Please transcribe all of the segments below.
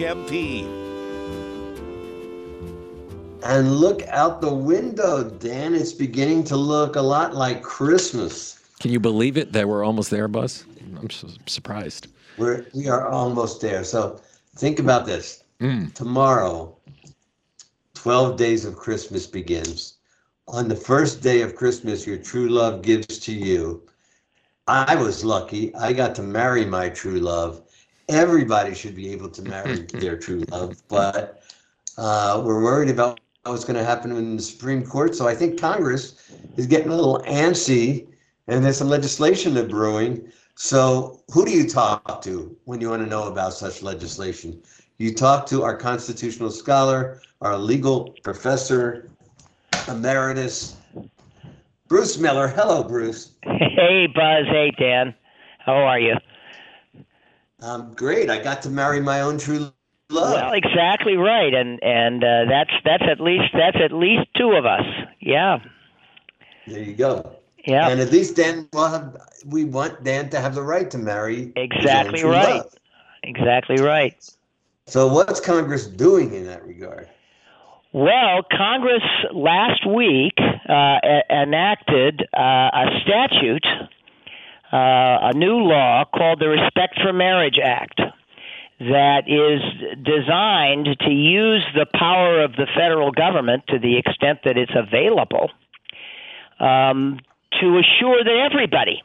WHMP. And look out the window, Dan. It's beginning to look a lot like Christmas. Can you believe it that we're almost there, Buzz? I'm su- surprised. We're we are almost there. So think about this. Mm. Tomorrow, 12 days of Christmas begins. On the first day of Christmas, your true love gives to you. I was lucky. I got to marry my true love. Everybody should be able to marry their true love, but uh, we're worried about what's going to happen in the Supreme Court. So I think Congress is getting a little antsy, and there's some legislation that's brewing. So who do you talk to when you want to know about such legislation? You talk to our constitutional scholar, our legal professor emeritus, Bruce Miller. Hello, Bruce. Hey, Buzz. Hey, Dan. How are you? Um, great. I got to marry my own true love. Well, exactly right, and and uh, that's that's at least that's at least two of us. Yeah, there you go. yeah. And at least Dan will have. We want Dan to have the right to marry. Exactly right. love. Exactly right. So what's Congress doing in that regard? Well, Congress last week uh, enacted uh, a statute, a new law called the Respect for Marriage Act, that is designed to use the power of the federal government to the extent that it's available um, to assure that everybody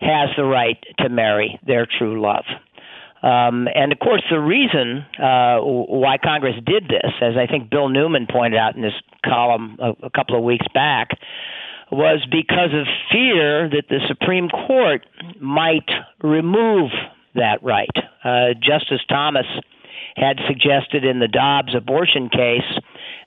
has the right to marry their true love. Um, and of course, the reason uh, why Congress did this, as I think Bill Newman pointed out in his column a, a couple of weeks back, was because of fear that the Supreme Court might remove that right. Uh, Justice Thomas had suggested in the Dobbs abortion case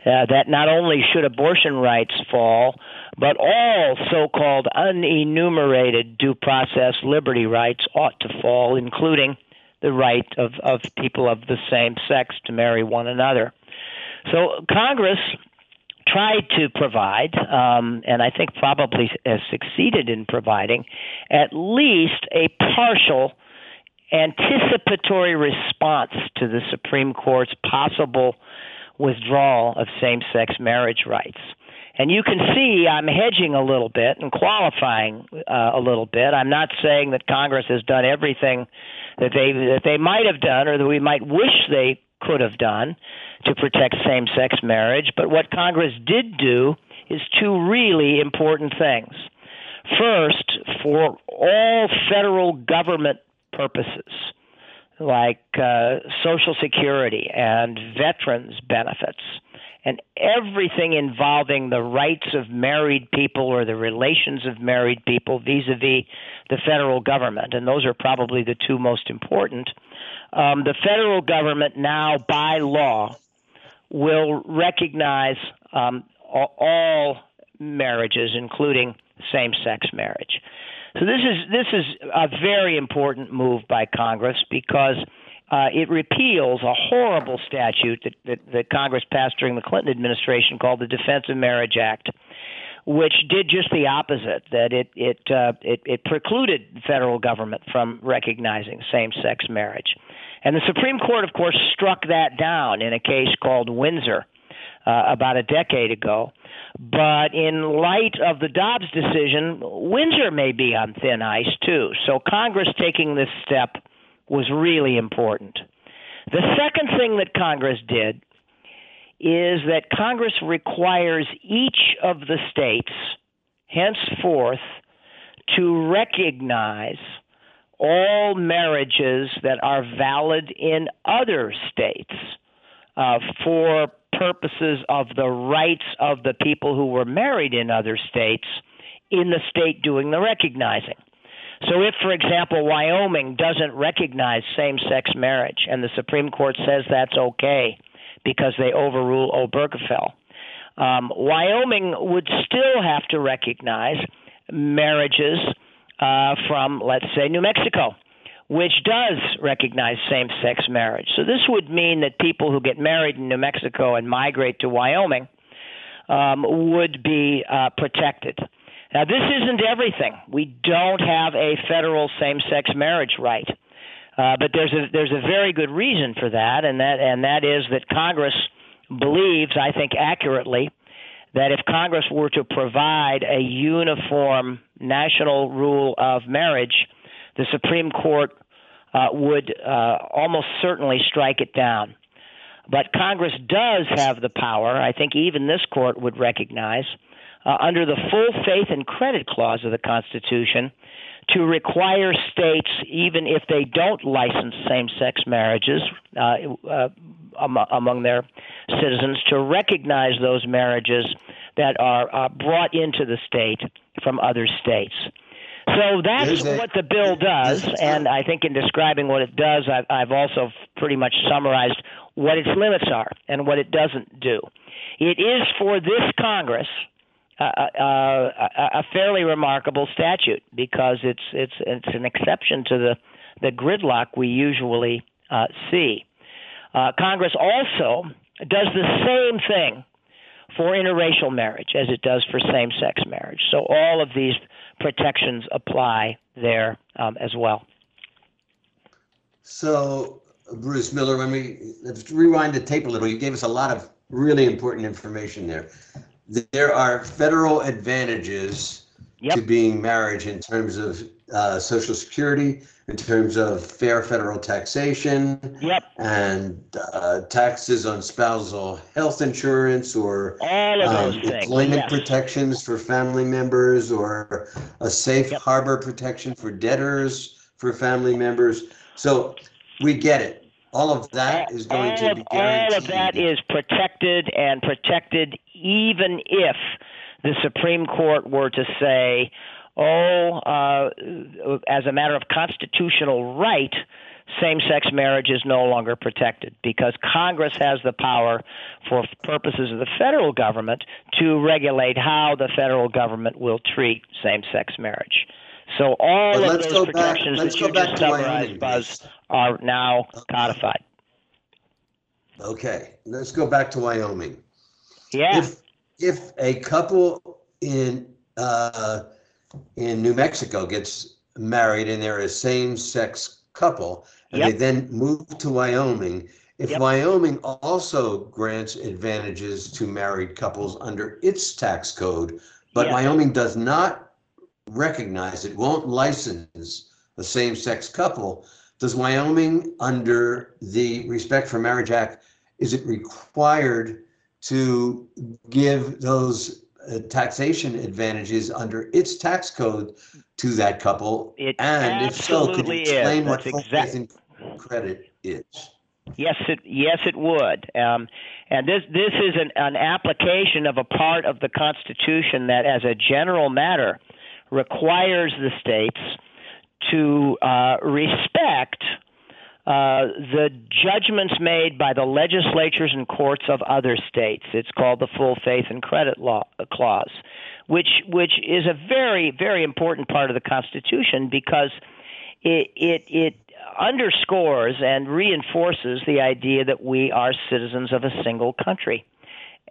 uh, that not only should abortion rights fall, but all so called unenumerated due process liberty rights ought to fall, including the right of, of people of the same sex to marry one another. So Congress tried to provide, um, and I think probably has succeeded in providing, at least a partial anticipatory response to the Supreme Court's possible withdrawal of same sex marriage rights. And you can see I'm hedging a little bit and qualifying uh, a little bit. I'm not saying that Congress has done everything that they that they might have done or that we might wish they could have done to protect same sex marriage, but what Congress did do is two really important things. First, for all federal government purposes, like uh, Social Security and veterans benefits, and everything involving the rights of married people or the relations of married people vis a vis the federal government, and those are probably the two most important. Um, the federal government now, by law, will recognize um, all, marriages, including same-sex marriage. So this is this is a very important move by Congress because uh, it repeals a horrible statute that, that, that Congress passed during the Clinton administration called the Defense of Marriage Act, which did just the opposite. That it it uh, it, it precluded federal government from recognizing same-sex marriage, and the Supreme Court, of course, struck that down in a case called Windsor uh, about a decade ago. But in light of the Dobbs decision, Windsor may be on thin ice too. So Congress taking this step was really important. The second thing that Congress did is that Congress requires each of the states henceforth to recognize all marriages that are valid in other states uh, for purposes of the rights of the people who were married in other states in the state doing the recognizing. So, if, for example, Wyoming doesn't recognize same sex marriage and the Supreme Court says that's okay because they overrule Obergefell, um, Wyoming would still have to recognize marriages uh, from, let's say, New Mexico, which does recognize same sex marriage. So, this would mean that people who get married in New Mexico and migrate to Wyoming um, would be uh, protected. Now, this isn't everything. We don't have a federal same sex marriage right. Uh, but there's a there's a very good reason for that, and that and that is that Congress believes, I think accurately, that if Congress were to provide a uniform national rule of marriage, the Supreme Court uh, would uh, almost certainly strike it down. But Congress does have the power, I think even this court would recognize, uh, under the full faith and credit clause of the Constitution, to require states, even if they don't license same sex marriages uh, uh, among their citizens, to recognize those marriages that are uh, brought into the state from other states. So that's a, what the bill does, and I think in describing what it does, I've, I've also pretty much summarized what its limits are and what it doesn't do. It is for this Congress uh, uh, a fairly remarkable statute because it's it's it's an exception to the the gridlock we usually uh, see. Uh, Congress also does the same thing for interracial marriage as it does for same-sex marriage. So all of these protections apply there um, as well. So, Bruce Miller, let's rewind the tape a little, you gave us a lot of really important information there. There are federal advantages yep. to being married in terms of uh, Social Security, in terms of fair federal taxation. Yep. And uh, taxes on spousal health insurance or um, employment yes. protections for family members or a safe yep. harbor protection for debtors for family members. So we get it. All of that is going all to be guaranteed. All of that is protected and protected even if the Supreme Court were to say, oh, uh, as a matter of constitutional right, same sex marriage is no longer protected because Congress has the power, for purposes of the federal government, to regulate how the federal government will treat same sex marriage. So all But of let's those go back- protections let's that go you back just summarized, Buzz, are now codified. Okay, let's go back to Wyoming. Yeah. If if a couple in uh, in New Mexico gets married and they're a same-sex couple, and they then move to Wyoming, if Yep. Wyoming also grants advantages to married couples under its tax code, but Yes. Wyoming does not recognize it, won't license a same-sex couple, does Wyoming, under the Respect for Marriage Act, is it required to give those uh, taxation advantages under its tax code to that couple? It And if so, could you absolutely is. explain what That's full faith and credit is? Yes, it yes it would. Um, and this this is an, an application of a part of the Constitution that, as a general matter, requires the states to uh, respect uh, the judgments made by the legislatures and courts of other states. It's called the full faith and credit law uh, clause, which which is a very very important part of the Constitution because it it it underscores and reinforces the idea that we are citizens of a single country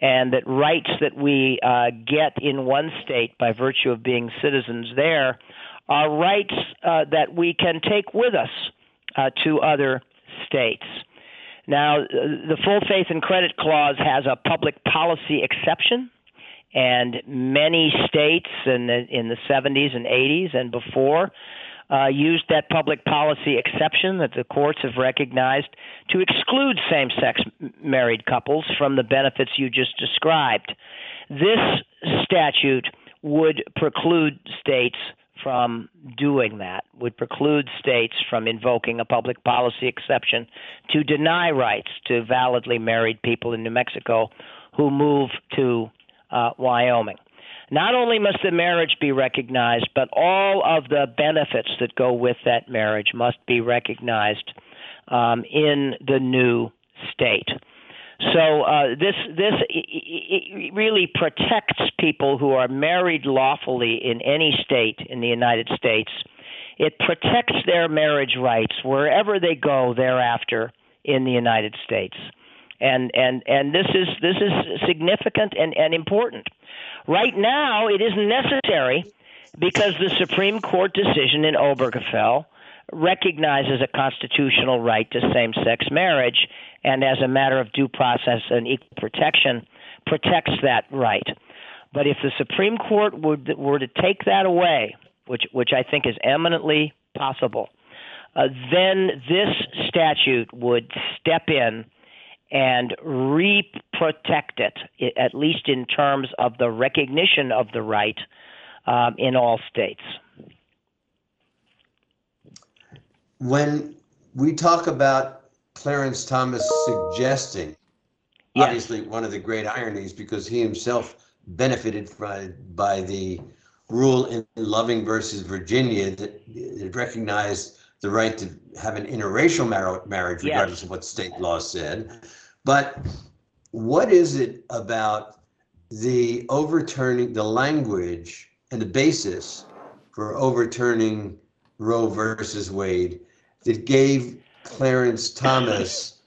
and that rights that we uh, get in one state by virtue of being citizens there are rights uh, that we can take with us uh, to other states. Now, uh, the full faith and credit clause has a public policy exception, and many states in the, in the 70s and 80s and before uh, used that public policy exception that the courts have recognized to exclude same sex married couples from the benefits you just described. This statute would preclude states from doing that, would preclude states from invoking a public policy exception to deny rights to validly married people in New Mexico who move to uh, Wyoming. Not only must the marriage be recognized, but all of the benefits that go with that marriage must be recognized um, in the new state. So uh, this this really protects people who are married lawfully in any state in the United States. It protects their marriage rights wherever they go thereafter in the United States, and and and this is this is significant and, and important. Right now, it isn't necessary because the Supreme Court decision in Obergefell recognizes a constitutional right to same sex marriage and, as a matter of due process and equal protection, protects that right. But if the Supreme Court would, were to take that away, which, which I think is eminently possible, uh, then this statute would step in and re-protect it, at least in terms of the recognition of the right um, in all states. When we talk about Clarence Thomas suggesting, yes. obviously one of the great ironies, because he himself benefited by, by the rule in Loving versus Virginia that recognized the right to have an interracial mar- marriage, regardless yes. of what state law said. But what is it about the overturning the language and the basis for overturning Roe versus Wade that gave Clarence Thomas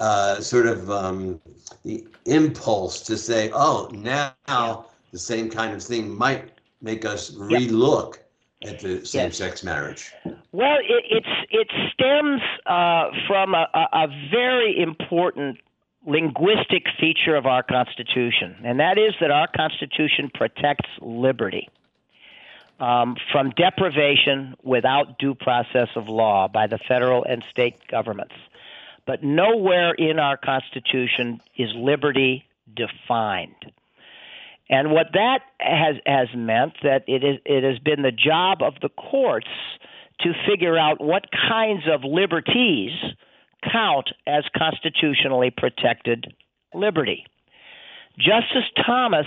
uh, sort of um, the impulse to say, oh, now the same kind of thing might make us relook at the same-sex yes. marriage? Well, it, it's it stems uh, from a, a, very important linguistic feature of our Constitution, and that is that our Constitution protects liberty. Um, from deprivation without due process of law by the federal and state governments. But nowhere in our Constitution is liberty defined. And what that has has meant that it is it has been the job of the courts to figure out what kinds of liberties count as constitutionally protected liberty. Justice Thomas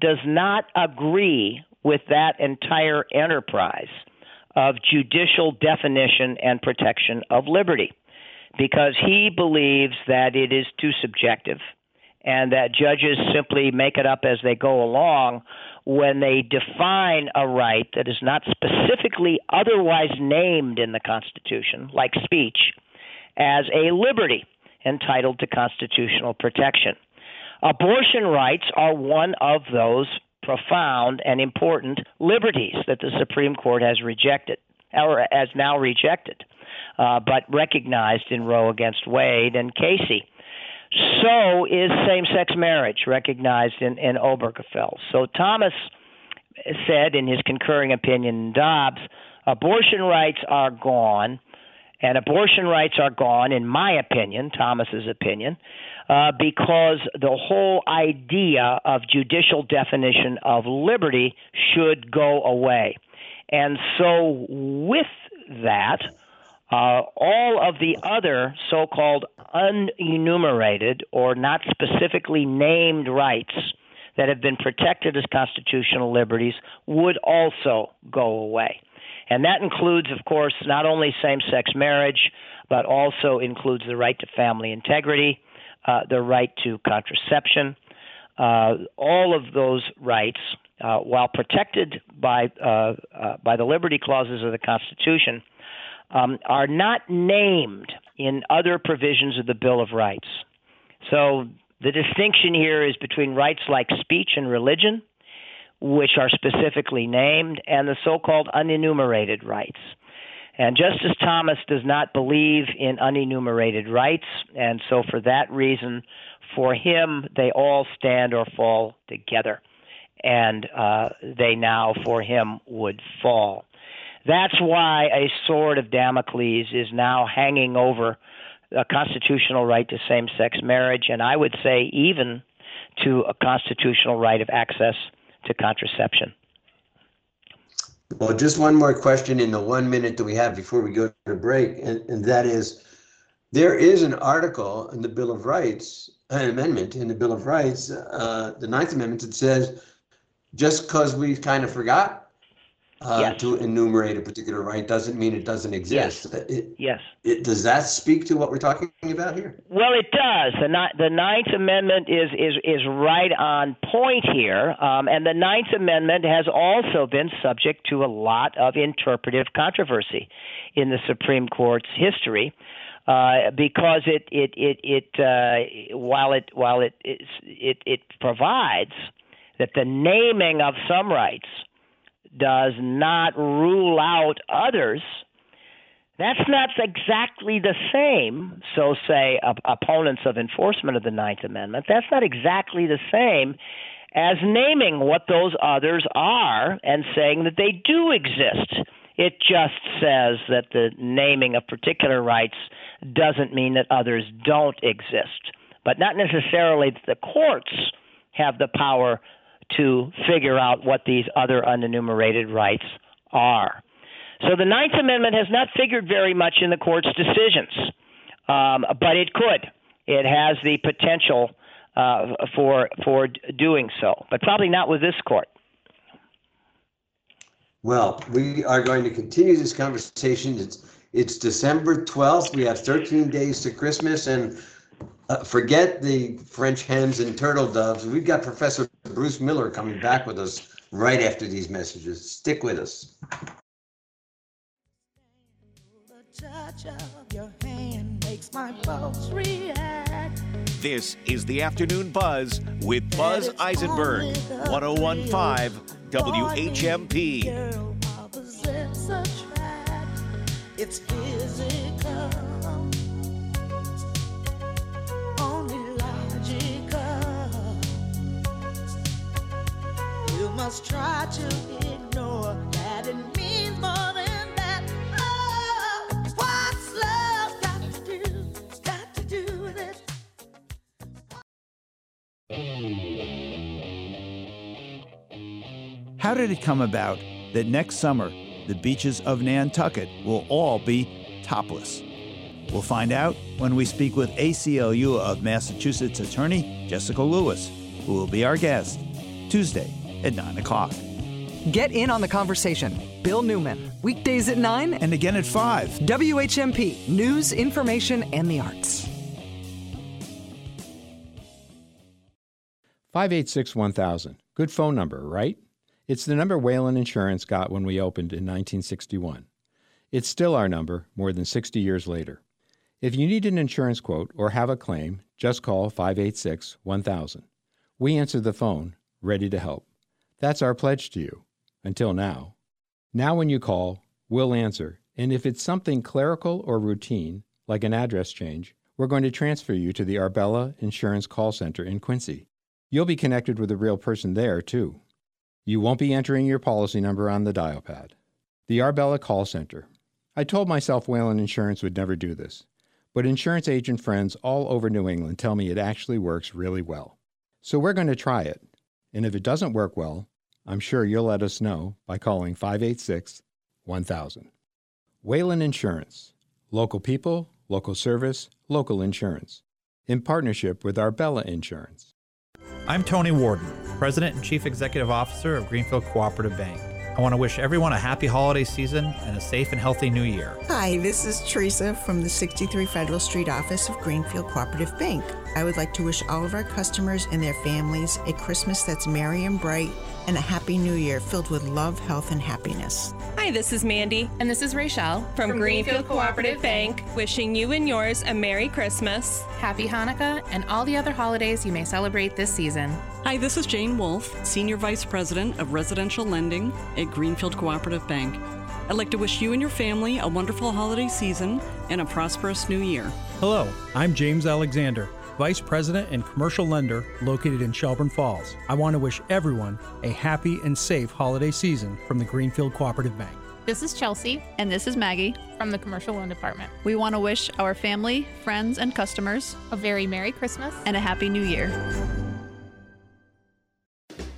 does not agree with that entire enterprise of judicial definition and protection of liberty because he believes that it is too subjective and that judges simply make it up as they go along when they define a right that is not specifically otherwise named in the Constitution, like speech, as a liberty entitled to constitutional protection. Abortion rights are one of those profound and important liberties that the Supreme Court has rejected, or has now rejected, uh, but recognized in Roe against Wade and Casey. So is same sex marriage recognized in, in Obergefell. So Thomas said in his concurring opinion in Dobbs abortion rights are gone, and abortion rights are gone, in my opinion, Thomas's opinion, uh, because the whole idea of judicial definition of liberty should go away. And so, with that, uh, all of the other so called unenumerated or not specifically named rights that have been protected as constitutional liberties would also go away. And that includes, of course, not only same sex marriage, but also includes the right to family integrity, uh, the right to contraception. Uh, all of those rights, uh, while protected by, uh, uh, by the liberty clauses of the Constitution, um, are not named in other provisions of the Bill of Rights. So the distinction here is between rights like speech and religion, which are specifically named, and the so called unenumerated rights. And Justice Thomas does not believe in unenumerated rights, and so for that reason, for him, they all stand or fall together. And uh, they now, for him, would fall. That's why a sword of Damocles is now hanging over a constitutional right to same sex marriage, and I would say even to a constitutional right of access to contraception. Well, just one more question in the one minute that we have before we go to break, and, and that is there is an article in the Bill of Rights, an amendment in the Bill of Rights, uh, the Ninth Amendment, that says just because we kind of forgot uh, yes. to enumerate a particular right doesn't mean it doesn't exist. Yes. It, yes. It, does that speak to what we're talking about here? Well, it does. The, the Ninth Amendment is, is, is right on point here. Um, and the Ninth Amendment has also been subject to a lot of interpretive controversy in the Supreme Court's history. Uh, because it it it it uh, while it while it it it provides that the naming of some rights does not rule out others. That's not exactly the same, so say op- opponents of enforcement of the Ninth Amendment. That's not exactly the same as naming what those others are and saying that they do exist. It just says that the naming of particular rights doesn't mean that others don't exist, but not necessarily that the courts have the power to figure out what these other unenumerated rights are. So the Ninth Amendment has not figured very much in the court's decisions, um, but it could. It has the potential uh, for for doing so, but probably not with this court. Well, we are going to continue this conversation. It's it's December 12th. We have 13 days to Christmas, and uh, forget the French hens and turtle doves. We've got Professor Bruce Miller coming back with us right after these messages. Stick with us. This is the afternoon buzz with Buzz Eisenberg, 1015 WHMP. It's physical, must try to ignore that it means more than that. Oh, what's love got to do? Got to do with it. How did it come about that next summer the beaches of Nantucket will all be topless? We'll find out when we speak with ACLU of Massachusetts attorney Jessica Lewis, who will be our guest Tuesday at 9 o'clock. Get in on the conversation. Bill Newman, weekdays at 9 and again at 5. WHMP, news, information, and the arts. 586 1000. Good phone number, right? It's the number Whalen Insurance got when we opened in 1961. It's still our number more than 60 years later. If you need an insurance quote or have a claim, just call 586 1000. We answer the phone, ready to help. That's our pledge to you. Until now. Now, when you call, we'll answer, and if it's something clerical or routine, like an address change, we're going to transfer you to the Arbella Insurance Call Center in Quincy. You'll be connected with a real person there, too. You won't be entering your policy number on the dial pad. The Arbella Call Center. I told myself Whalen Insurance would never do this, but insurance agent friends all over New England tell me it actually works really well. So we're going to try it. And if it doesn't work well, I'm sure you'll let us know by calling 586 1000. Whalen Insurance. Local people, local service, local insurance. In partnership with Arbella Insurance. I'm Tony Warden, President and Chief Executive Officer of Greenfield Cooperative Bank. I want to wish everyone a happy holiday season and a safe and healthy new year. Hi, this is Teresa from the 63 Federal Street office of Greenfield Cooperative Bank. I would like to wish all of our customers and their families a Christmas that's merry and bright and a happy new year filled with love, health, and happiness. Hi, this is Mandy. And this is Rachel from, from Greenfield, Greenfield Cooperative Bank, wishing you and yours a Merry Christmas, Happy Hanukkah, and all the other holidays you may celebrate this season. Hi, this is Jane Wolf, Senior Vice President of Residential Lending at Greenfield Cooperative Bank. I'd like to wish you and your family a wonderful holiday season and a prosperous new year. Hello, I'm James Alexander Vice President and Commercial Lender located in Shelburne Falls. I want to wish everyone a happy and safe holiday season from the Greenfield Cooperative Bank. This is Chelsea. And this is Maggie. From the Commercial Loan Department. We want to wish our family, friends, and customers a very Merry Christmas and a Happy New Year.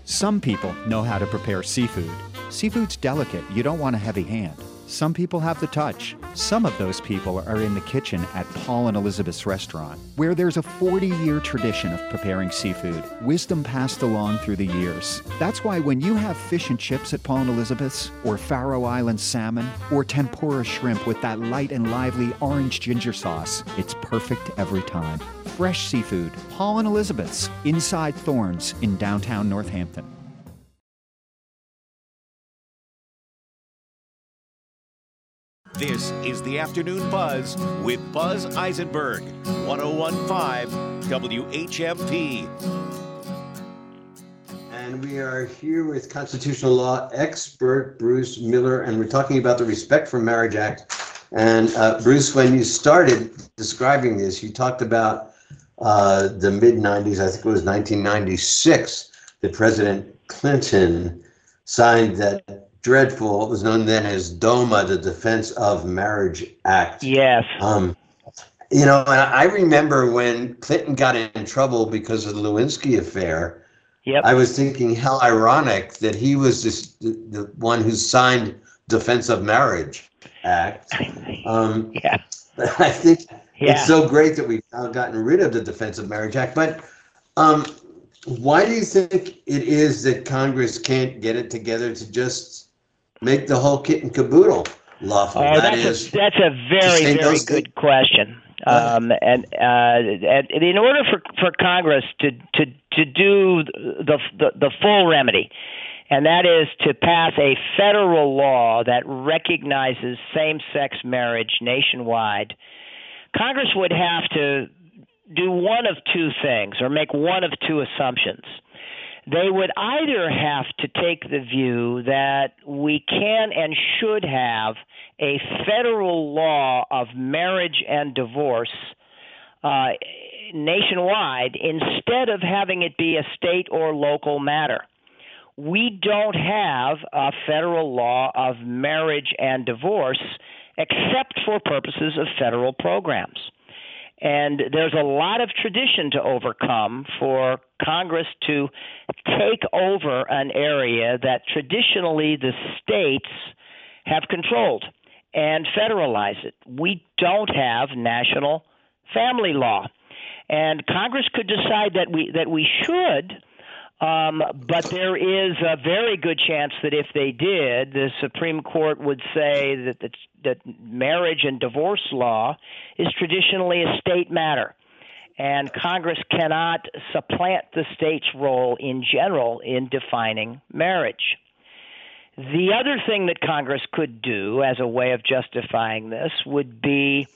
Some people know how to prepare seafood. Seafood's delicate, you don't want a heavy hand. Some people have the touch. Some of those people are in the kitchen at Paul and Elizabeth's restaurant, where there's a 40 year tradition of preparing seafood, wisdom passed along through the years. That's why when you have fish and chips at Paul and Elizabeth's, or Faroe Island salmon, or tempura shrimp with that light and lively orange ginger sauce, it's perfect every time. Fresh seafood, Paul and Elizabeth's, inside Thornes in downtown Northampton. This is the Afternoon Buzz with Buzz Eisenberg, 1015 WHMP. And we are here with constitutional law expert Bruce Miller, and we're talking about the Respect for Marriage Act. And uh, Bruce, when you started describing this, you talked about uh, the mid 90s, I think it was 1996, that President Clinton signed that dreadful, It was known then as DOMA, the Defense of Marriage Act. Yes. Um, you know, and I remember when Clinton got in trouble because of the Lewinsky affair. Yep. I was thinking how ironic that he was this, the, the one who signed Defense of Marriage Act. Um, yeah. I think Yeah. it's so great that we've now gotten rid of the Defense of Marriage Act. But um, why do you think it is that Congress can't get it together to just make the whole kit and caboodle lawful? Oh, That that's is, a, that's a very very good question. Um, and, uh, and in order for for Congress to to to do the, the the full remedy, and that is to pass a federal law that recognizes same-sex marriage nationwide, Congress would have to do one of two things or make one of two assumptions. They would either have to take the view that we can and should have a federal law of marriage and divorce uh, nationwide instead of having it be a state or local matter. We don't have a federal law of marriage and divorce except for purposes of federal programs. And there's a lot of tradition to overcome for Congress to take over an area that traditionally the states have controlled and federalize it. We don't have national family law. And Congress could decide that we that we should, um, but there is a very good chance that if they did, the Supreme Court would say that that, that marriage and divorce law is traditionally a state matter, and Congress cannot supplant the state's role in general in defining marriage. The other thing that Congress could do as a way of justifying this would be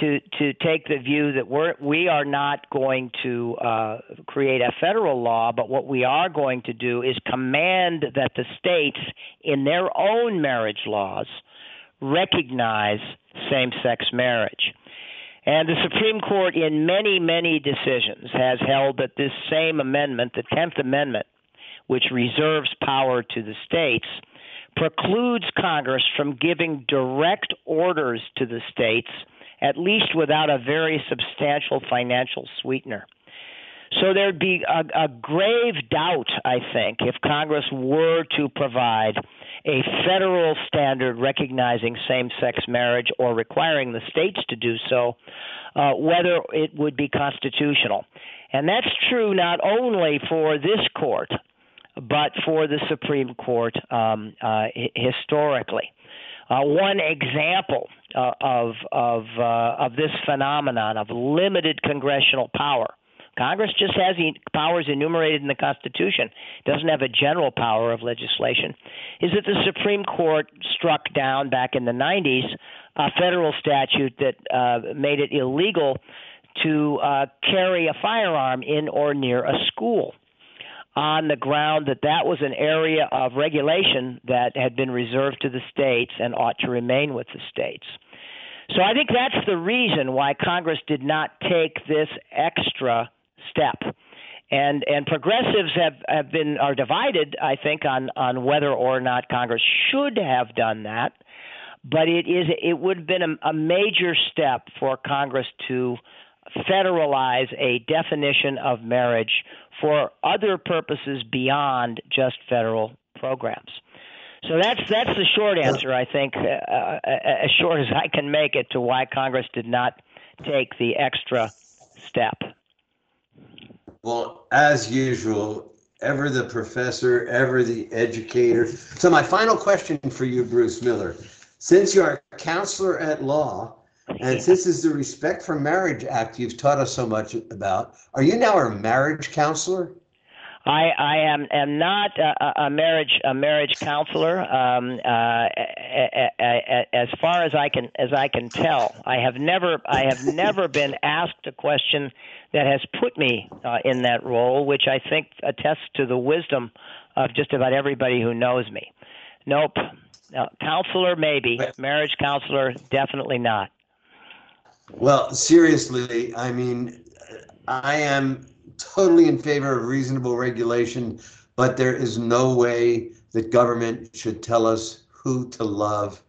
to to take the view that we're we are not going to uh, create a federal law, but what we are going to do is command that the states, in their own marriage laws, recognize same-sex marriage. And the Supreme Court, in many, many decisions, has held that this same amendment, the Tenth Amendment, which reserves power to the states, precludes Congress from giving direct orders to the states, at least without a very substantial financial sweetener. So there'd be a, a grave doubt, I think, if Congress were to provide a federal standard recognizing same sex marriage or requiring the states to do so, uh, whether it would be constitutional. And that's true not only for this court, but for the Supreme Court um, uh, historically. Uh, one example uh, of of uh, of this phenomenon of limited congressional power. Congress just has the powers enumerated in the Constitution. Doesn't have a general power of legislation. Is that the Supreme Court struck down back in the 90s a federal statute that uh, made it illegal to uh, carry a firearm in or near a school on the ground that that was an area of regulation that had been reserved to the states and ought to remain with the states. So I think that's the reason why Congress did not take this extra step. And and progressives have, have been are divided, I think, on, on whether or not Congress should have done that. But it is it would have been a, a major step for Congress to federalize a definition of marriage for other purposes beyond just federal programs. So that's that's the short answer, I think, uh, uh, as short as I can make it to why Congress did not take the extra step. Well, as usual, ever the professor, ever the educator. So, my final question for you, Bruce Miller, since you're a counselor at law, and since this is the Respect for Marriage Act you've taught us so much about, are you now a marriage counselor? I, I am am not a, a marriage a marriage counselor. Um, uh, a- a- a- as far as I can as I can tell, I have never I have never been asked a question that has put me uh, in that role, which I think attests to the wisdom of just about everybody who knows me. Nope. No, counselor maybe. Marriage counselor definitely not. Well, seriously, I mean, I am totally in favor of reasonable regulation, but there is no way that government should tell us who to love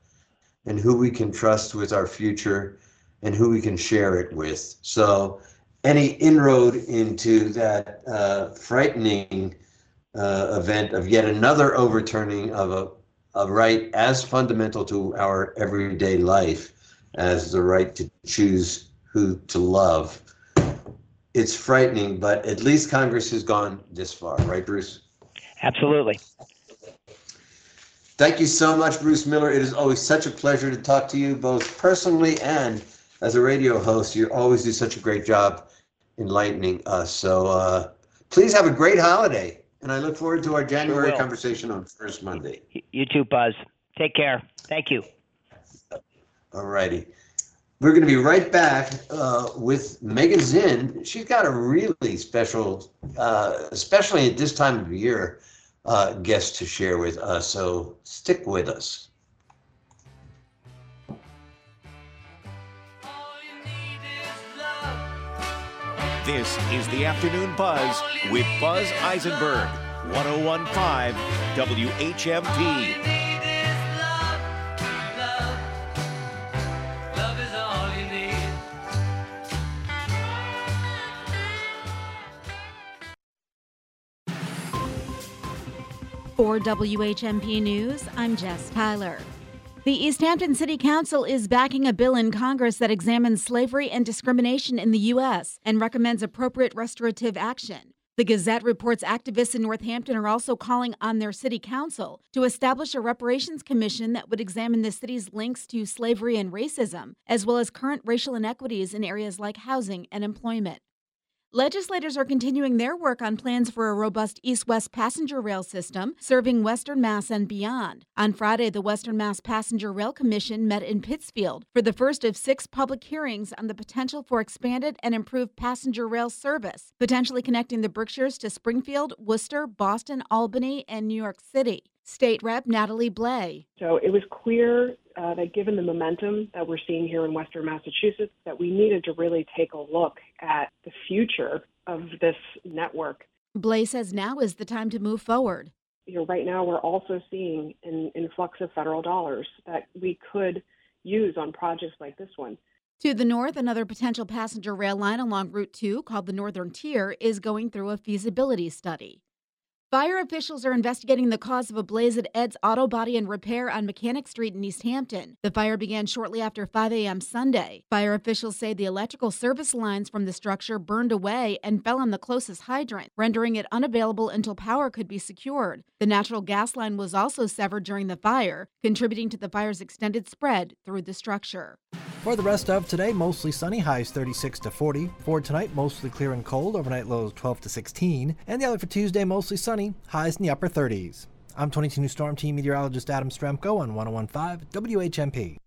and who we can trust with our future and who we can share it with. So, any inroad into that uh, frightening uh, event of yet another overturning of a, a right as fundamental to our everyday life as the right to choose who to love. It's frightening, but at least Congress has gone this far, right, Bruce? Absolutely. Thank you so much, Bruce Miller. It is always such a pleasure to talk to you, both personally and as a radio host. You always do such a great job enlightening us. So uh, please have a great holiday. And I look forward to our January will. conversation on first Monday. You too, Buzz. Take care. Thank you. All righty. We're going to be right back uh, with Megan Zinn. She's got a really special, uh, especially at this time of year, uh, guest to share with us. So stick with us. This is the Afternoon Buzz with Buzz Eisenberg, 1015 WHMP. For WHMP News, I'm Jess Tyler. The Easthampton City Council is backing a bill in Congress that examines slavery and discrimination in the U.S. and recommends appropriate restorative action. The Gazette reports activists in Northampton are also calling on their city council to establish a reparations commission that would examine the city's links to slavery and racism, as well as current racial inequities in areas like housing and employment. Legislators are continuing their work on plans for a robust east west passenger rail system serving Western Mass and beyond. On Friday, the Western Mass Passenger Rail Commission met in Pittsfield for the first of six public hearings on the potential for expanded and improved passenger rail service, potentially connecting the Berkshires to Springfield, Worcester, Boston, Albany, and New York City. State Rep Natalie Blais. So it was clear uh, that given the momentum that we're seeing here in Western Massachusetts, that we needed to really take a look at the future of this network. Blais says now is the time to move forward. You know, right now we're also seeing an influx of federal dollars that we could use on projects like this one. To the north, another potential passenger rail line along Route 2 called the Northern Tier is going through a feasibility study. Fire officials are investigating the cause of a blaze at Ed's Auto Body and Repair on Mechanic Street in Easthampton. The fire began shortly after 5 a.m. Sunday. Fire officials say the electrical service lines from the structure burned away and fell on the closest hydrant, rendering it unavailable until power could be secured. The natural gas line was also severed during the fire, contributing to the fire's extended spread through the structure. For the rest of today, mostly sunny, highs 36 to 40. For tonight, mostly clear and cold, overnight lows 12 to 16. And the outlook for Tuesday, mostly sunny, highs in the upper 30s. I'm 22 News Storm Team meteorologist Adam Strzempko on 1015 WHMP.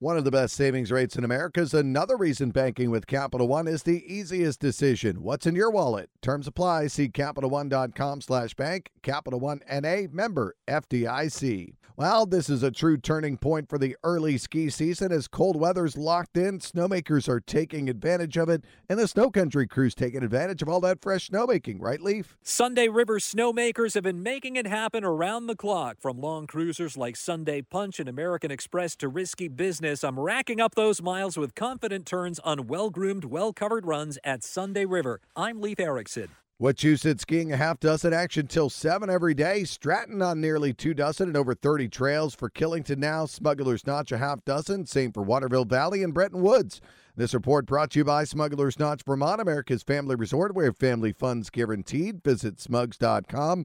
One of the best savings rates in America is another reason banking with Capital One is the easiest decision. What's in your wallet? Terms apply. See CapitalOne.com slash bank. Capital One N.A. member FDIC. Well, this is a true turning point for the early ski season as cold weather's locked in. Snowmakers are taking advantage of it, and the snow country crew's taking advantage of all that fresh snowmaking, right, Leif? Sunday River snowmakers have been making it happen around the clock. From long cruisers like Sunday Punch and American Express to risky business, I'm racking up those miles with confident turns on well groomed, well covered runs at Sunday River. I'm Leif Erickson. Wachusett skiing a half dozen action till 7 every day. Stratton on nearly two dozen and over 30 trails for Killington now. Smugglers Notch a half dozen. Same for Waterville Valley and Bretton Woods. This report brought to you by Smugglers Notch Vermont, America's family resort where family fun's guaranteed. Visit smugs.com.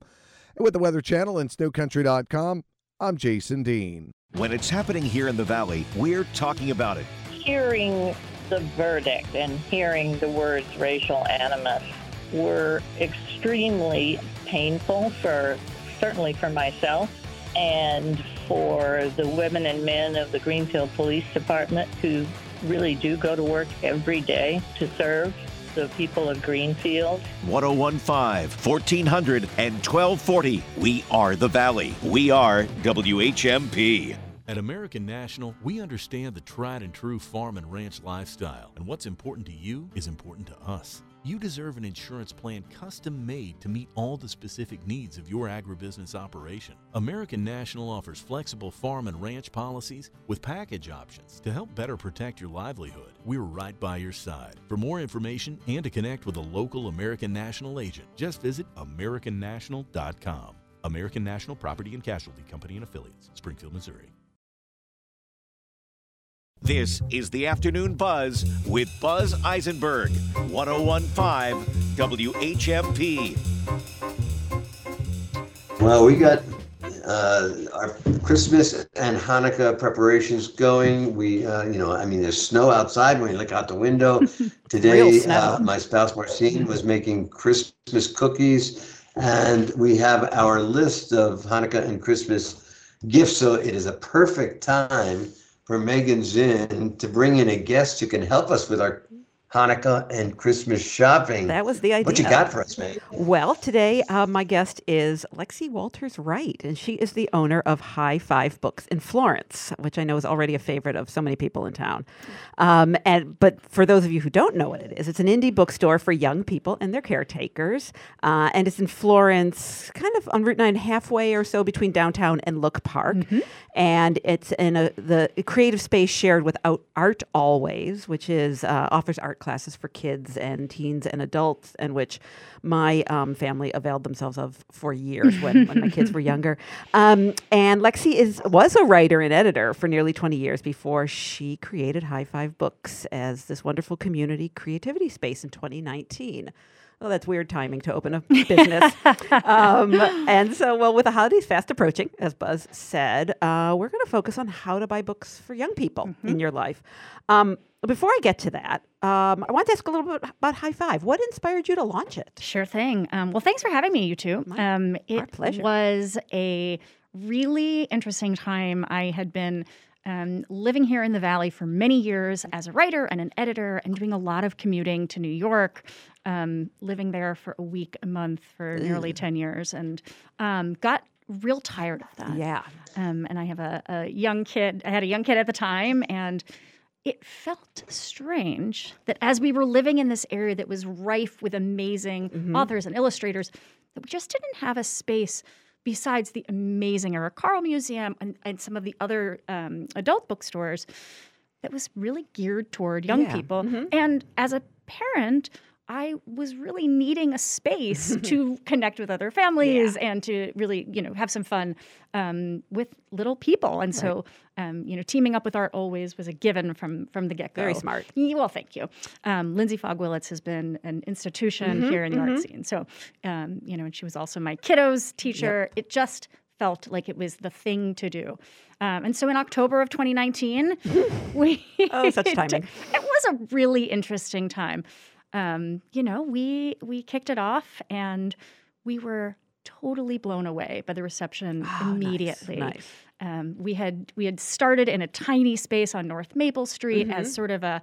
And with the Weather Channel and snowcountry.com, I'm Jason Dean. When it's happening here in the Valley, we're talking about it. Hearing the verdict and hearing the words racial animus were extremely painful for certainly for myself and for the women and men of the Greenfield Police Department who really do go to work every day to serve. The people of Greenfield. 1015, 1400, and 1240. We are the Valley. We are WHMP. At American National, we understand the tried and true farm and ranch lifestyle, and what's important to you is important to us. You deserve an insurance plan custom made to meet all the specific needs of your agribusiness operation. American National offers flexible farm and ranch policies with package options to help better protect your livelihood. We're right by your side. For more information and to connect with a local American National agent, just visit AmericanNational.com. American National Property and Casualty Company and Affiliates, Springfield, Missouri. This is the Afternoon Buzz with Buzz Eisenberg, 1015 WHMP. Well, we got uh, our Christmas and Hanukkah preparations going. We, uh, you know, I mean, there's snow outside when you look out the window. Today, uh, my spouse Marcine was making Christmas cookies, and we have our list of Hanukkah and Christmas gifts. So it is a perfect time for Megan Zinn to bring in a guest who can help us with our Hanukkah and Christmas shopping. That was the idea. What you got for us, man? Well, today uh, my guest is Lexi Walters Wright, and she is the owner of High Five Books in Florence, which I know is already a favorite of so many people in town. Um, and but for those of you who don't know what it is, it's an indie bookstore for young people and their caretakers, uh, and it's in Florence, kind of on Route Nine, halfway or so between downtown and Look Park. And it's in a the creative space shared without Art Always, which is uh, offers art classes for kids and teens and adults, and which my um, family availed themselves of for years when, when my kids were younger. Um, and Lexi is was a writer and editor for nearly 20 years before she created High Five Books as this wonderful community creativity space in 2019. Oh, that's weird timing to open a business. um, and so, well, with the holidays fast approaching, as Buzz said, uh, we're going to focus on how to buy books for young people in your life. Um, before I get to that, um, I want to ask a little bit about High Five. What inspired you to launch it? Sure thing. Um, well, thanks for having me, you two. Um, it pleasure. was a really interesting time. I had been um, living here in the Valley for many years as a writer and an editor, and doing a lot of commuting to New York. Um, living there for a week, a month for nearly ten years, and um, got real tired of that. Yeah. Um, and I have a, a young kid. I had a young kid at the time, and it felt strange that as we were living in this area that was rife with amazing Mhm. authors and illustrators, that we just didn't have a space besides the amazing Eric Carle Museum and, and some of the other um, adult bookstores that was really geared toward young Yeah. people. And as a parent, I was really needing a space to connect with other families and to really, you know, have some fun um, with little people. And so, um, you know, teaming up with Art Always was a given from from the get go. Very smart. Well, thank you. Um, Lindsay Fogg Willits has been an institution Mhm, here in the art mhm. scene. So, um, you know, and she was also my kiddos teacher. It just felt like it was the thing to do. Um, and so in October of 2019, we Oh, such timing. it was a really interesting time. Um, you know, we we kicked it off and we were totally blown away by the reception immediately. Oh, nice. Um, we had we had started in a tiny space on North Maple Street Mhm. as sort of a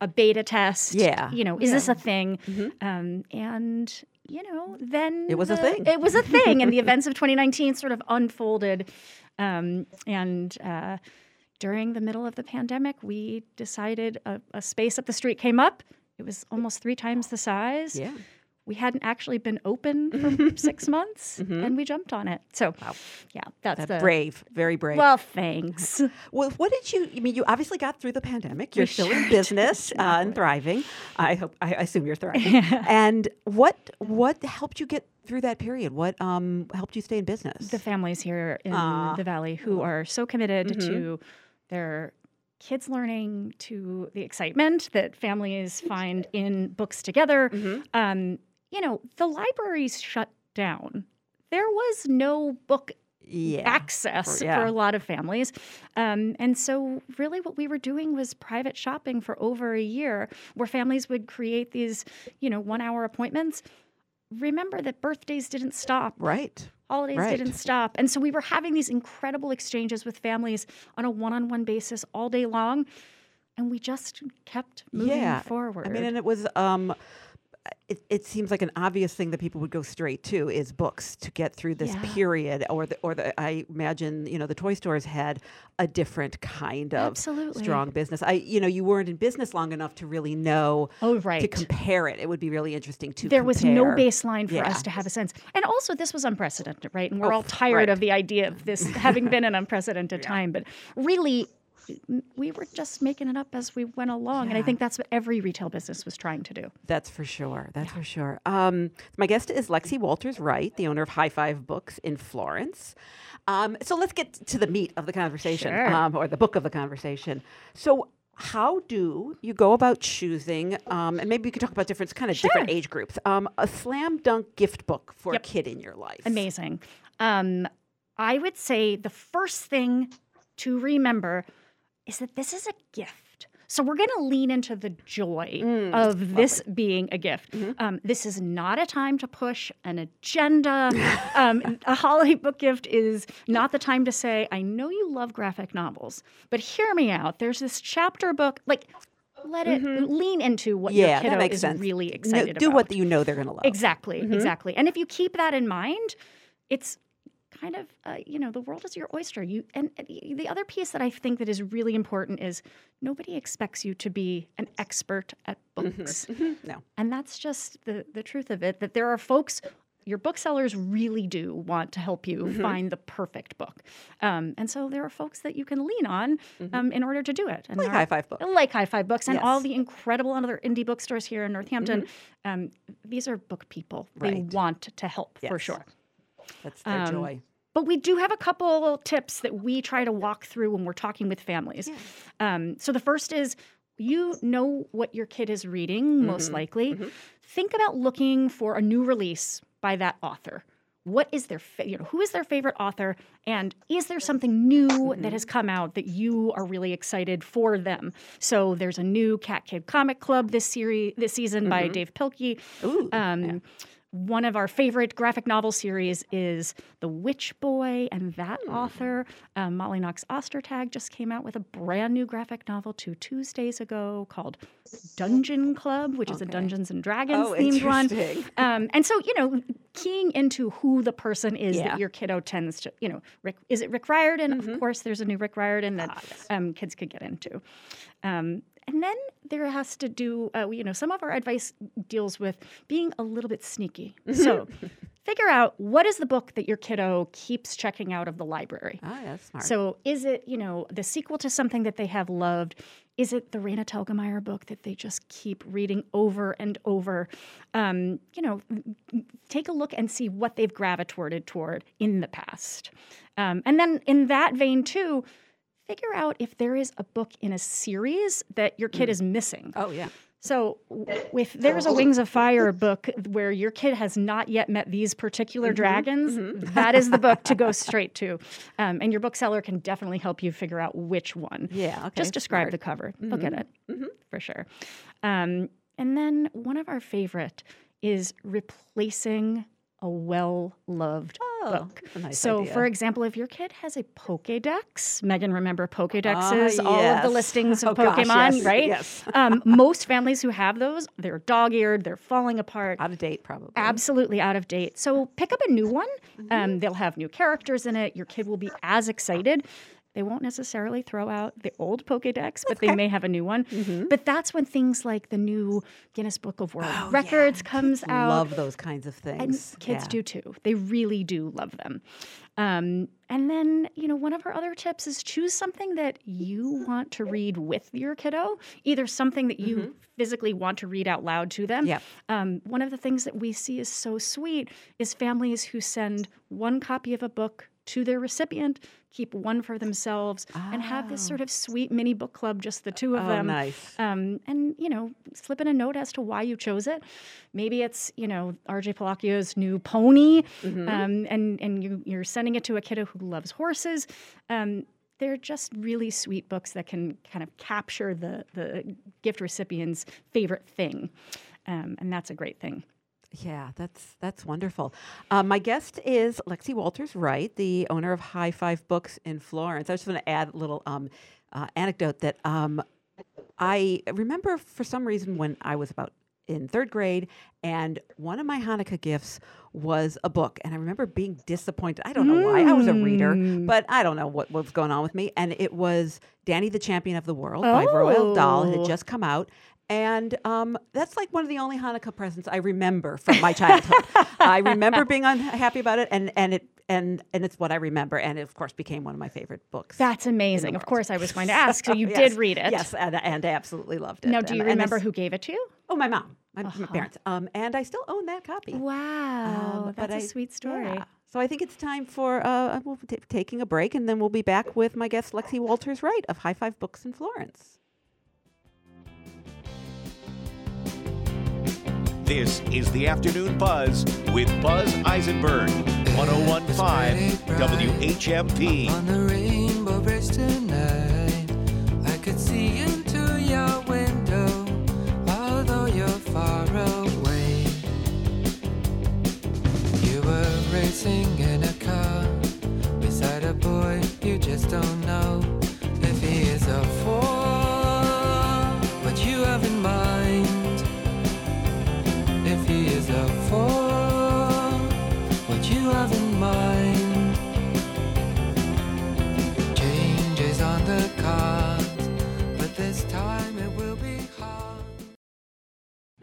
a beta test. Yeah. you know, is this a thing? Um, and you know, then It was a thing. It was a thing, and the events of 2019 sort of unfolded. Um, and uh, during the middle of the pandemic, we decided a, a space up the street came up. It was almost three times the size. Yeah. We hadn't actually been open for six months, and we jumped on it. So, yeah, that's That's the brave, very brave. Well, thanks. Well, what did you? I mean, you obviously got through the pandemic. You're We still in business uh, and thriving. I hope. I assume you're thriving. and what what helped you get through that period? What um helped you stay in business? the families here in Ah. the valley who are so committed Mhm. to their kids learning to the excitement that families find in books together Mm-hmm. um, you know the libraries shut down there was no book Yeah. access For- yeah. for a lot of families um, and so really what we were doing was private shopping for over a year where families would create these you know one hour appointments remember that birthdays didn't stop right holidays Right. didn't stop. And so we were having these incredible exchanges with families on a one on one basis all day long. and we just kept moving yeah. forward. I mean, and it was. Um, it, it seems like an obvious thing that people would go straight to is books to get through this Yeah. period, or the or the I imagine you know the toy stores had a different kind of Absolutely. strong business. I you know you weren't in business long enough to really know oh right. to compare it. It would be really interesting to there was no baseline for Yeah. us to have a sense. And also, this was unprecedented, right? And we're Oh, all tired right. of the idea of this having been an unprecedented time. But really, we were just making it up as we went along. And I think that's what every retail business was trying to do. That's for sure. That's for sure. Um, my guest is Lexi Walters Wright, the owner of High Five Books in Florence. Um, so let's get to the meat of the conversation, Sure. um, or the book of the conversation. So, how do you go about choosing? Um, and maybe we could talk about different kind of different age groups. Um, a slam dunk gift book for Yep. a kid in your life. Amazing. Um, I would say the first thing to remember is that this is a gift. So we're going to lean into the joy Mm, of this being a gift. Mm-hmm. Um, this is not a time to push an agenda. um, a holiday book gift is not the time to say, "I know you love graphic novels, but hear me out. There's this chapter book, like." Let it lean into what Mm-hmm. yeah, your kiddo is sense. really No, excited do about. what you know they're going to love. Exactly, Mhm. exactly. And if you keep that in mind, it's kind of uh, you know the world is your oyster. You and y- the other piece that I think that is really important is nobody expects you to be an expert at books, No. and that's just the the truth of it. That there are folks. Your booksellers really do want to help you Mhm. find the perfect book, um, and so there are folks that you can lean on um, in order to do it. And Like High Five Books. like High Five Books, and all the incredible other indie bookstores here in Northampton. Um, these are book people. They want to help for sure. That's their Um, joy. But we do have a couple tips that we try to walk through when we're talking with families. Um, so the first is you know what your kid is reading, most Mhm, likely. Think about looking for a new release by that author. What is their, fa- you know, who is their favorite author, and is there something new that has come out that you are really excited for them? So there's a new Cat Kid Comic Club this series, this season by Mhm. Dav Pilkey. um, One of our favorite graphic novel series is The Witch Boy, and that Hmm. author, um, Molly Knox Ostertag, just came out with a brand new graphic novel two Tuesdays ago called Dungeon Club, which is a Dungeons and Dragons Oh, themed one. Um, and so, you know, keying into who the person is Yeah. that your kiddo tends to, you know, Rick, is it Rick Riordan? Mm-hmm. Of course, there's a new Rick Riordan that Ah, um, kids could get into. Um, and then there has to do, uh, you know, some of our advice deals with being a little bit sneaky. So figure out what is the book that your kiddo keeps checking out of the library. Ah, that's smart. So is it, you know, the sequel to something that they have loved? Is it the Raina Telgemeier book that they just keep reading over and over? Um, you know, take a look and see what they've gravitated toward in the past. Um, and then in that vein, too, figure out if there is a book in a series that your kid Mm. is missing. Oh, yeah. So, if there's a Wings of Fire book where your kid has not yet met these particular Mhm, dragons, that is the book to go straight to. Um, and your bookseller can definitely help you figure out which one. Yeah, okay, Just describe smart. the cover. Look at it for sure. Um, and then one of our favorite is replacing a well loved book. nice so, idea. for example, if your kid has a Pokedex, Megan, remember Pokedexes, Ah, all of the listings of Oh, gosh, Pokemon, yes, right? yes. um, most families who have those, they're dog eared, they're falling apart. Out of date, probably. Absolutely out of date. So pick up a new one. Mm-hmm. Um, they'll have new characters in it. Your kid will be as excited. They won't necessarily throw out the old Pokedex, but they may have a new one. Mm-hmm. But that's when things like the new Guinness Book of World Records comes out. Oh, Love those kinds of things. And kids Yeah. do too. They really do love them. Um, and then, you know, one of our other tips is choose something that you want to read with your kiddo, either something that you physically want to read out loud to them. Yep. Um, one of the things that we see is so sweet is families who send one copy of a book to their recipient, keep one for themselves, and have this sort of sweet mini book club, just the two of Oh, them. nice. Um, and you know, slip in a note as to why you chose it. Maybe it's you know R.J. Palacio's new Pony, Mhm. um, and and you you're sending it to a kiddo who loves horses. Um, they're just really sweet books that can kind of capture the the gift recipient's favorite thing, um, and that's a great thing. Yeah, that's that's wonderful. Um, my guest is Lexi Walters Wright, the owner of High Five Books in Florence. I just want to add a little um, uh, anecdote that um, I remember for some reason when I was about in third grade, and one of my Hanukkah gifts was a book. And I remember being disappointed. I don't know why. I was a reader, Mm. but I don't know what, what was going on with me. And it was Danny the Champion of the World by Roald Dahl. It Oh. had just come out. And um, that's like one of the only Hanukkah presents I remember from my childhood. I remember being unhappy about it, and and it and and it's what I remember, and it of course became one of my favorite books. That's amazing. Of course, I was going to ask. So you Yes, did read it. Yes, and, and I absolutely loved it. Now, do you And- and remember this- who gave it to you? Oh, my mom, my, my Uh-huh. parents. Um, and I still own that copy. Wow, Um, that's a I- sweet story. yeah. So I think it's time for uh, we'll be taking a break, and then we'll be back with my guest Lexi Walters Wright of High Five Books in Florence. This is the Afternoon Buzz with Buzz Eisenberg, 1015 WHMP. On the rainbow bridge tonight, I could see into your window, although you're far away. You were racing in a car beside a boy you just don't know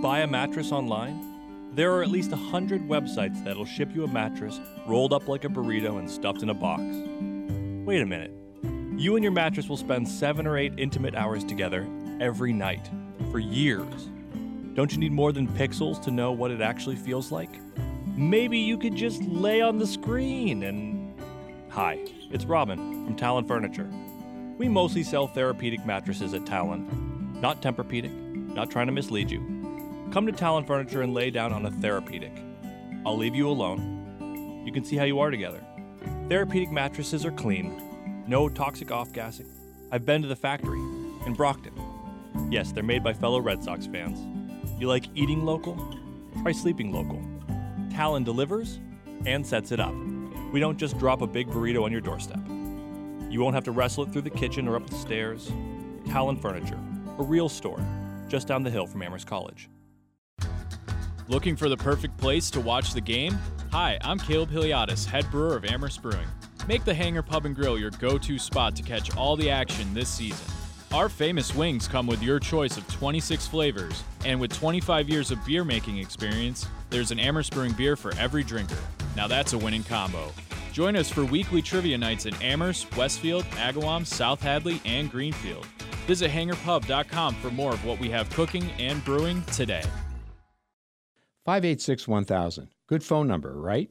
Buy a mattress online? There are at least 100 websites that'll ship you a mattress rolled up like a burrito and stuffed in a box. Wait a minute. You and your mattress will spend seven or eight intimate hours together every night for years. Don't you need more than pixels to know what it actually feels like? Maybe you could just lay on the screen and. Hi, it's Robin from Talon Furniture. We mostly sell therapeutic mattresses at Talon. Not Tempur-Pedic, not trying to mislead you. Come to Talon Furniture and lay down on a therapeutic. I'll leave you alone. You can see how you are together. Therapeutic mattresses are clean, no toxic off gassing. I've been to the factory in Brockton. Yes, they're made by fellow Red Sox fans. You like eating local? Try sleeping local. Talon delivers and sets it up. We don't just drop a big burrito on your doorstep. You won't have to wrestle it through the kitchen or up the stairs. Talon Furniture, a real store just down the hill from Amherst College. Looking for the perfect place to watch the game? Hi, I'm Caleb Hiliadis, head brewer of Amherst Brewing. Make the Hangar Pub and Grill your go to spot to catch all the action this season. Our famous wings come with your choice of 26 flavors, and with 25 years of beer making experience, there's an Amherst Brewing beer for every drinker. Now that's a winning combo. Join us for weekly trivia nights in Amherst, Westfield, Agawam, South Hadley, and Greenfield. Visit hangarpub.com for more of what we have cooking and brewing today. 586 1000. Good phone number, right?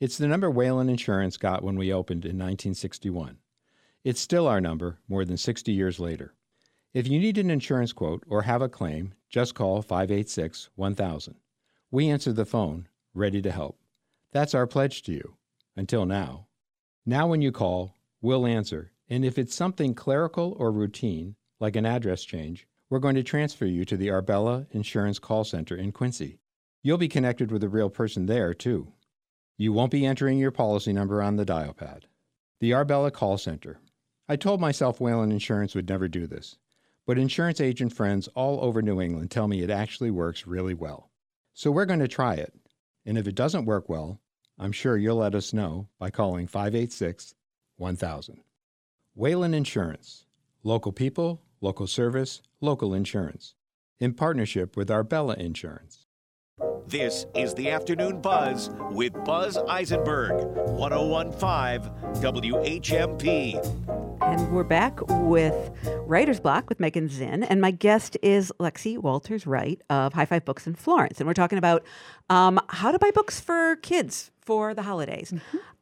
It's the number Whalen Insurance got when we opened in 1961. It's still our number more than 60 years later. If you need an insurance quote or have a claim, just call 586 1000. We answer the phone, ready to help. That's our pledge to you. Until now. Now, when you call, we'll answer, and if it's something clerical or routine, like an address change, we're going to transfer you to the Arbella Insurance Call Center in Quincy. You'll be connected with a real person there, too. You won't be entering your policy number on the dial pad. The Arbella Call Center. I told myself Whalen Insurance would never do this, but insurance agent friends all over New England tell me it actually works really well. So we're going to try it. And if it doesn't work well, I'm sure you'll let us know by calling 586 1000. Whalen Insurance. Local people, local service, local insurance. In partnership with Arbella Insurance. This is the Afternoon Buzz with Buzz Eisenberg, 1015 WHMP. And we're back with Writer's Block with Megan Zinn. And my guest is Lexi Walters Wright of High Five Books in Florence. And we're talking about um, how to buy books for kids for the holidays.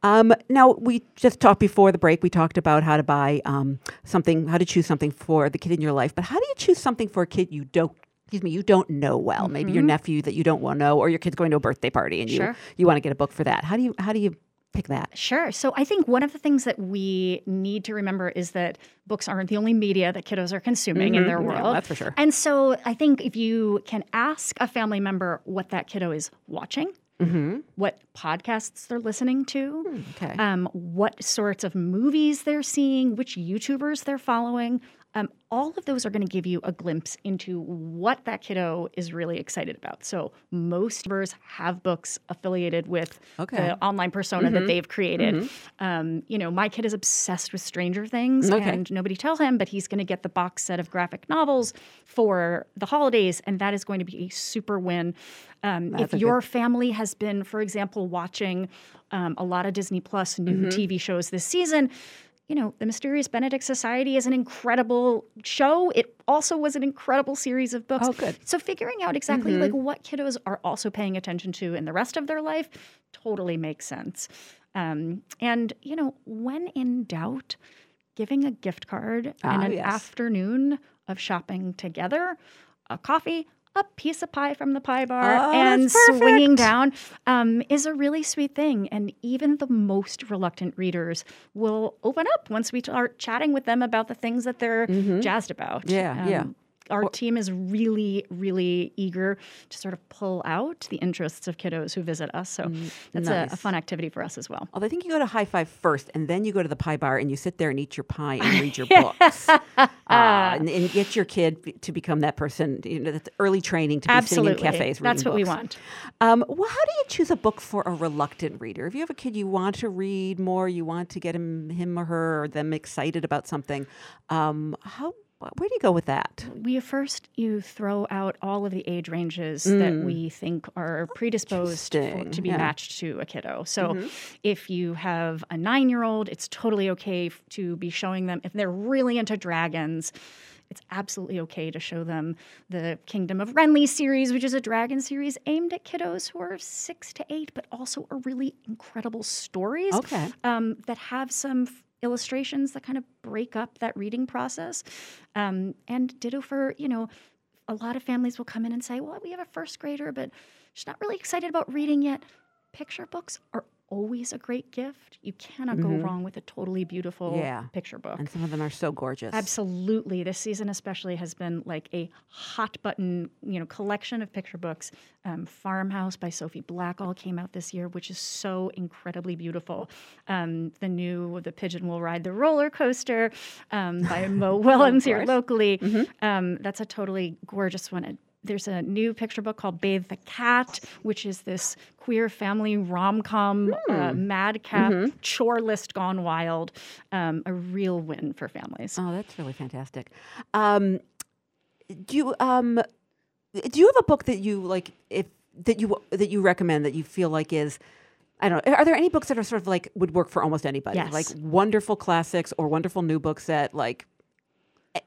Um, now, we just talked before the break, we talked about how to buy um, something, how to choose something for the kid in your life. But how do you choose something for a kid you don't? Excuse me, you don't know well. Maybe your Mhm. nephew that you don't want to know, or your kid's going to a birthday party and you Sure. you want to get a book for that. How do you how do you pick that? Sure. So I think one of the things that we need to remember is that books aren't the only media that kiddos are consuming in Mhm. their world. that's for sure. And so I think if you can ask a family member what that kiddo is watching, Mm-hmm. what podcasts they're listening to, Hmm, okay. um, what sorts of movies they're seeing, which YouTubers they're following. Um, all of those are going to give you a glimpse into what that kiddo is really excited about. So most members have books affiliated with Okay. the online persona Mhm. that they've created. Mhm. Um, you know, my kid is obsessed with Stranger Things, Okay. and nobody tell him, but he's going to get the box set of graphic novels for the holidays, and that is going to be a super win. Um, if a good- your family has been, for example, watching um, a lot of Disney Plus new Mhm. TV shows this season, you know, The Mysterious Benedict Society is an incredible show. It also was an incredible series of books. Oh, good. So figuring out exactly Mhm. like what kiddos are also paying attention to in the rest of their life totally makes sense. Um, and you know, when in doubt, giving a gift card Ah, and an yes. afternoon of shopping together, a coffee, a piece of pie from the pie bar, Oh, and swinging down um, is a really sweet thing. And even the most reluctant readers will open up once we start chatting with them about the things that they're Mhm. jazzed about. Yeah, yeah. Our team is really, really eager to sort of pull out the interests of kiddos who visit us. So that's a, a fun activity for us as well. Although I think you go to High Five first, and then you go to the pie bar, and you sit there and eat your pie and read your books, uh, and, and get your kid to become that person. You know, that's early training to be Absolutely. sitting in cafes. That's what we want. Um, well, how do you choose a book for a reluctant reader? If you have a kid you want to read more, you want to get him, him or her, or them excited about something. Um, how? Where do you go with that? We first you throw out all of the age ranges that Mm. we think are predisposed for, to be yeah. matched to a kiddo. So Mhm. if you have a nine year old, it's totally okay f- to be showing them if they're really into dragons. It's absolutely okay to show them the Kingdom of Wrenly series, which is a dragon series aimed at kiddos who are six to eight, but also are really incredible stories Okay. um, that have some f- illustrations that kind of break up that reading process. Um, and ditto for, you know, a lot of families will come in and say, well, we have a first grader, but she's not really excited about reading yet. Picture books are always a great gift. You cannot Mhm. go wrong with a totally beautiful Yeah. picture book. And some of them are so gorgeous. Absolutely. This season especially has been like a hot button, you know, collection of picture books. Um, Farmhouse by Sophie Blackall came out this year, which is so incredibly beautiful. Um, the new The Pigeon Will Ride the Roller Coaster um, by Mo Willems here locally. Um, that's a totally gorgeous one. There's a new picture book called Bathe the Cat, which is this queer family rom com uh, Hmm. madcap Mhm. chore list gone wild. Um, a real win for families. Oh, that's really fantastic. Um, do you um, do you have a book that you like? If that you that you recommend that you feel like is I don't know. Are there any books that are sort of like would work for almost anybody? Yes. Like wonderful classics or wonderful new books that like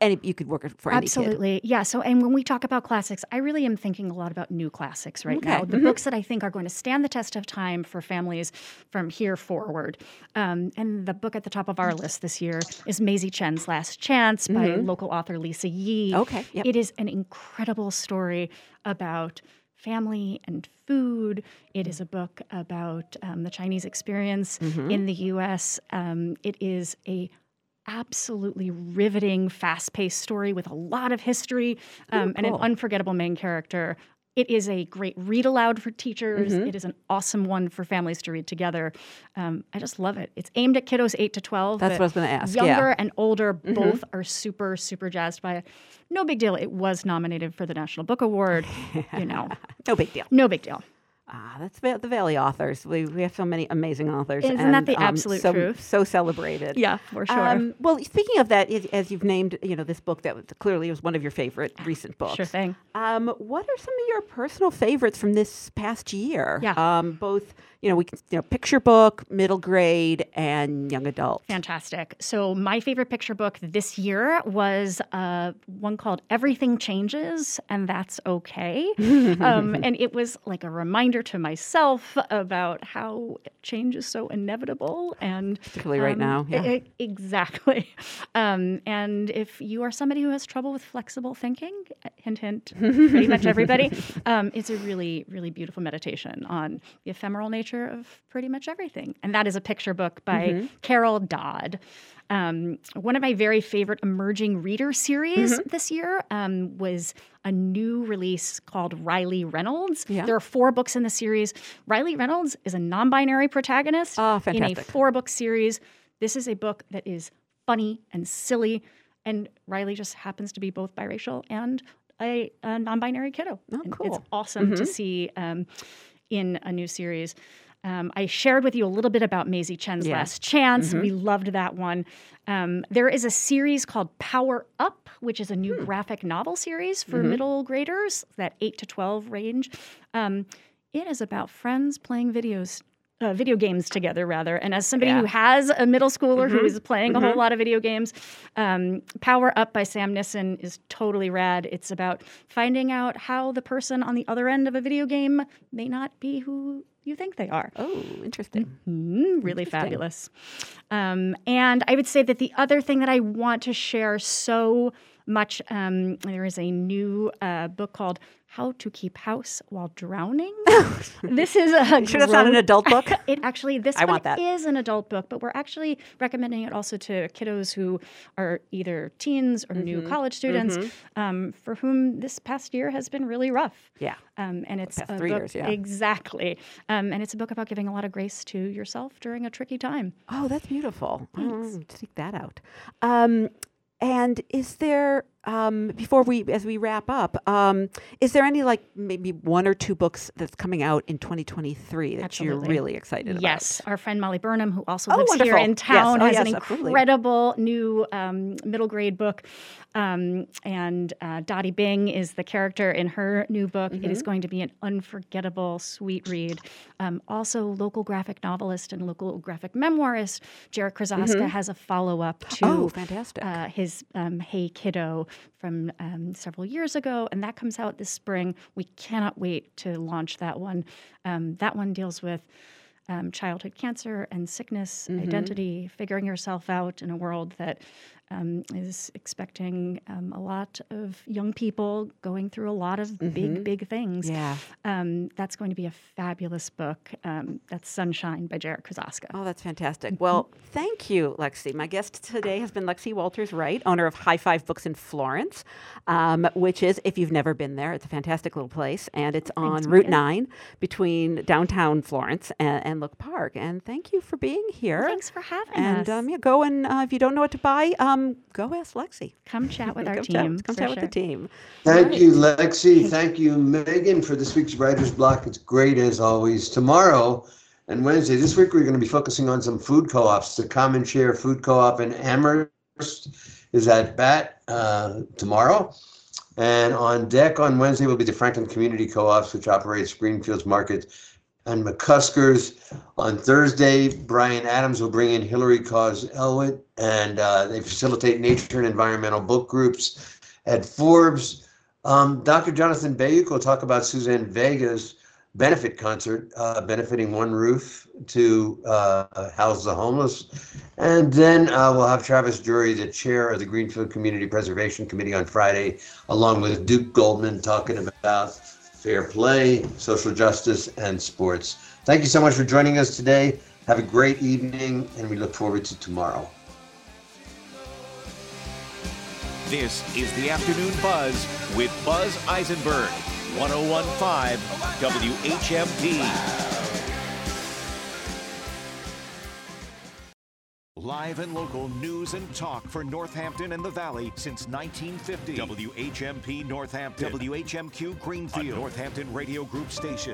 any you could work for any kid. Absolutely. Yeah. So, and when we talk about classics, I really am thinking a lot about new classics right now. Okay. The Mhm. books that I think are going to stand the test of time for families from here forward. Um, and the book at the top of our list this year is Maizy Chen's Last Chance by Mhm. local author Lisa Yee. Okay, yep. It is an incredible story about family and food. It is a book about um, the Chinese experience Mhm. in the U.S. Um, it is a absolutely riveting, fast-paced story with a lot of history um, and an unforgettable main character. It is a great read aloud for teachers. Mhm. It is an awesome one for families to read together. Um, I just love it. It's aimed at kiddos eight to twelve. That's what I was gonna ask, yeah. Younger and older, Mhm. both are super, super jazzed by it. No big deal. It was nominated for the National Book Award. you know, no big deal. No big deal. Ah, that's the Valley authors. We, we have so many amazing authors. Isn't and, that the um, absolute so, truth? So celebrated. Yeah, for sure. Um, well, speaking of that, as, as you've named, you know, this book that was, clearly was one of your favorite recent books. Sure thing. Um, what are some of your personal favorites from this past year? Yeah. Um, both, you know, we can, you know, picture book, middle grade, and young adult. Fantastic. So, my favorite picture book this year was uh, one called Everything Changes and That's Okay. um, and it was like a reminder to myself about how change is so inevitable. And Particularly right um, now, yeah. exactly. Um, and if you are somebody who has trouble with flexible thinking, uh, hint, hint, pretty much everybody, um, it's a really, really beautiful meditation on the ephemeral nature of pretty much everything. And that is a picture book by Mhm. Carol Dodd. Um, one of my very favorite emerging reader series Mhm. this year um, was a new release called Riley Reynolds. Yeah. There are four books in the series. Riley Reynolds is a non binary protagonist in a four book series. This is a book that is funny and silly, and Riley just happens to be both biracial and a, a non binary kiddo. Oh, cool. It's awesome to Mhm. see um, in a new series. Um, I shared with you a little bit about Maizy Chen's Yeah. Last Chance. Mhm. We loved that one. Um, there is a series called Power Up, which is a new Hmm. graphic novel series for Mhm. middle graders, that 8 to 12 range. Um, it is about friends playing videos. Uh, video games together, rather. And as somebody Yeah. who has a middle schooler who Mhm. is playing a whole lot of video games, um, Power Up by Sam Nisson is totally rad. It's about finding out how the person on the other end of a video game may not be who you think they are. Oh, interesting. Mhm, really Interesting. fabulous. Um, and I would say that the other thing that I want to share so much, um, there is a new uh, book called How to Keep House While Drowning. this is a You sure that's not an adult book? it actually this I one want that. is an adult book, but we're actually recommending it also to kiddos who are either teens or new Mhm. college students, Mhm. um, for whom this past year has been really rough. Yeah. Um, and it's three book, years, yeah. exactly. Um, and it's a book about giving a lot of grace to yourself during a tricky time. Oh, that's beautiful. Thanks. Oh, seek that out. And is there um, before we as we wrap up, um, is there any like maybe one or two books that's coming out in 2023 that you're really excited about? Yes, our friend Molly Burnham, who also Oh, lives here wonderful. in Yes. town, Oh, has yes, an absolutely. incredible new um, middle grade book. Um, and uh, Dottie Bing is the character in her new book. It is Mhm. going to be an unforgettable, sweet read. Um, also, local graphic novelist and local graphic memoirist Jarrett Krosoczka Mhm. has a follow up to Oh, fantastic. Uh, his um, Hey Kiddo from um, several years ago, and that comes out this spring. We cannot wait to launch that one. Um, that one deals with um, childhood cancer and sickness, Mhm. identity, figuring yourself out in a world that um, is expecting um, a lot of young people going through a lot of big, Mhm. big things. Yeah. Um, that's going to be a fabulous book. Um, that's Sunshine by Jarrett Krosoczka. Oh, that's fantastic. Well, thank you, Lexi. My guest today has been Lexi Walters Wright, owner of High Five Books in Florence, um, which is, if you've never been there, it's a fantastic little place. And it's on Thanks, Route Megan. 9 between downtown Florence and, and Look Park. And thank you for being here. Thanks for having and, us. um, yeah, go and, uh, if you don't know what to buy, um, go ask Lexi. Come chat with our come team. Chat, come for chat with the team. Thank you, Lexi. Thank you, Megan, for this week's Writer's Block. It's great as always. Tomorrow and Wednesday, this week, we're going to be focusing on some food co ops. The Common Share Food Co op in Amherst is at BAT uh, tomorrow. And on deck on Wednesday will be the Franklin Community Co ops, which operates Greenfields Market and McCuskers. On Thursday, Brian Adams will bring in Hillary Cause Elwood, and uh, they facilitate nature and environmental book groups at Forbes. Um, Dr. Jonathan Bayuk will talk about Suzanne Vega's benefit concert, uh, benefiting One Roof to uh, house the homeless. And then uh, we'll have Travis Drury, the chair of the Greenfield Community Preservation Committee on Friday, along with Duke Goldman, talking about fair play, social justice, and sports. Thank you so much for joining us today. Have a great evening, and we look forward to tomorrow. This is the Afternoon Buzz with Buzz Eisenberg, 1015 WHMP. Live and local news and talk for Northampton and the Valley since 1950. WHMP Northampton. WHMQ Greenfield. Northampton Radio Group station.